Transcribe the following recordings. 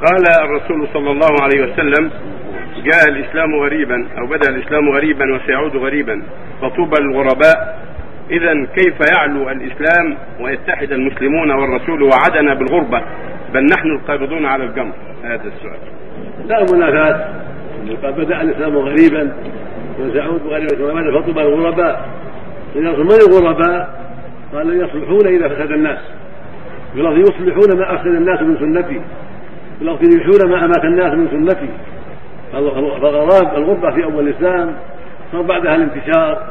قال الرسول صلى الله عليه وسلم جاء الإسلام غريبا أو بدأ الإسلام غريبا وسيعود غريبا فطوبى للغرباء اذا كيف يعلو الإسلام ويتحد المسلمون والرسول وعدنا بالغربة؟ بل نحن القابضون على الجمر هذا السؤال. لا منافاة. قد بدأ الإسلام غريبا وسيعود غريبا كما فطوبى للغرباء من الغرباء؟ قال يصلحون اذا فسد الناس. يصلحون ما افسد الناس من سنتي. بالارض يحيون ما امات الناس من سنتي. فالغراب الغربة في أول الإسلام صار بعدها الانتشار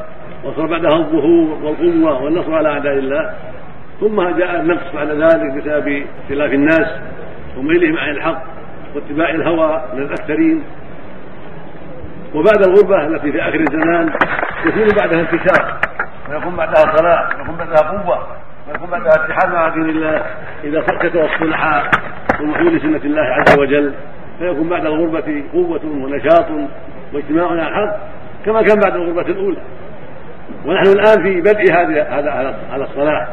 وصار بعدها الظهور والقوة والنصر على أعداء الله. ثم جاء النقص بعد ذلك بسبب اختلاف الناس وميلهم عن الحق واتباع الهوى من الأكثرين. وبعد الغربة التي في آخر الزمان يكون بعدها انتشار. ويكون بعدها صلاح ويكون بعدها قوة ويكون بعدها اتحاد مع دين الله إذا سكت الصلحاء ومحيول سنة الله عز وجل فيكون بعد الغربة قوة ونشاط واجتماع على الحق كما كان بعد الغربة الأولى. ونحن الآن في بدء هذا هذا على الصلاح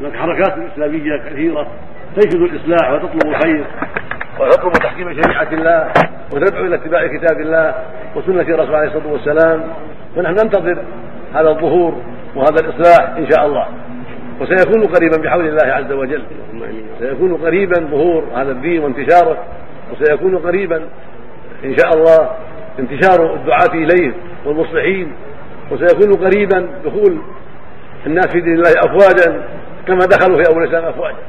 هناك حركات إسلامية كثيرة تنشد الإصلاح وتطلب الخير. وتطلب تحكيم شريعة الله وتدعو إلى اتباع كتاب الله وسنة رسول عليه الصلاة والسلام. فنحن ننتظر هذا الظهور وهذا الإصلاح إن شاء الله. وسيكون قريبا بحول الله عز وجل. سيكون قريبا ظهور هذا الدين وانتشاره وسيكون قريبا إن شاء الله انتشار الدعاة إليه والمصلحين وسيكون قريبا دخول الناس في دين الله افواجا كما دخلوا في أول الإسلام افواجا.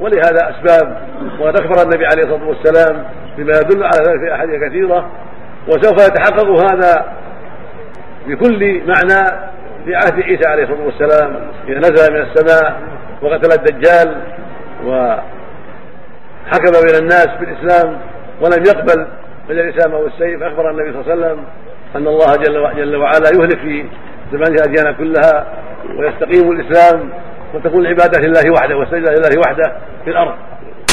ولهذا أسباب وقد أخبر النبي عليه الصلاة والسلام بما يدل على ذلك في أحاديث كثيرة وسوف يتحقق هذا بكل معنى في عهد عيسى عليه الصلاة والسلام. إذا نزل من السماء وقتل الدجال و حكم بين الناس بالإسلام ولم يقبل من الإسلام أو السيف أخبر النبي صلى الله عليه وسلم أن الله جل, جل وعلا يهلك في زمانه الأديان كلها ويستقيم الإسلام وتكون العبادة لله وحده والسجده لله وحده في الأرض.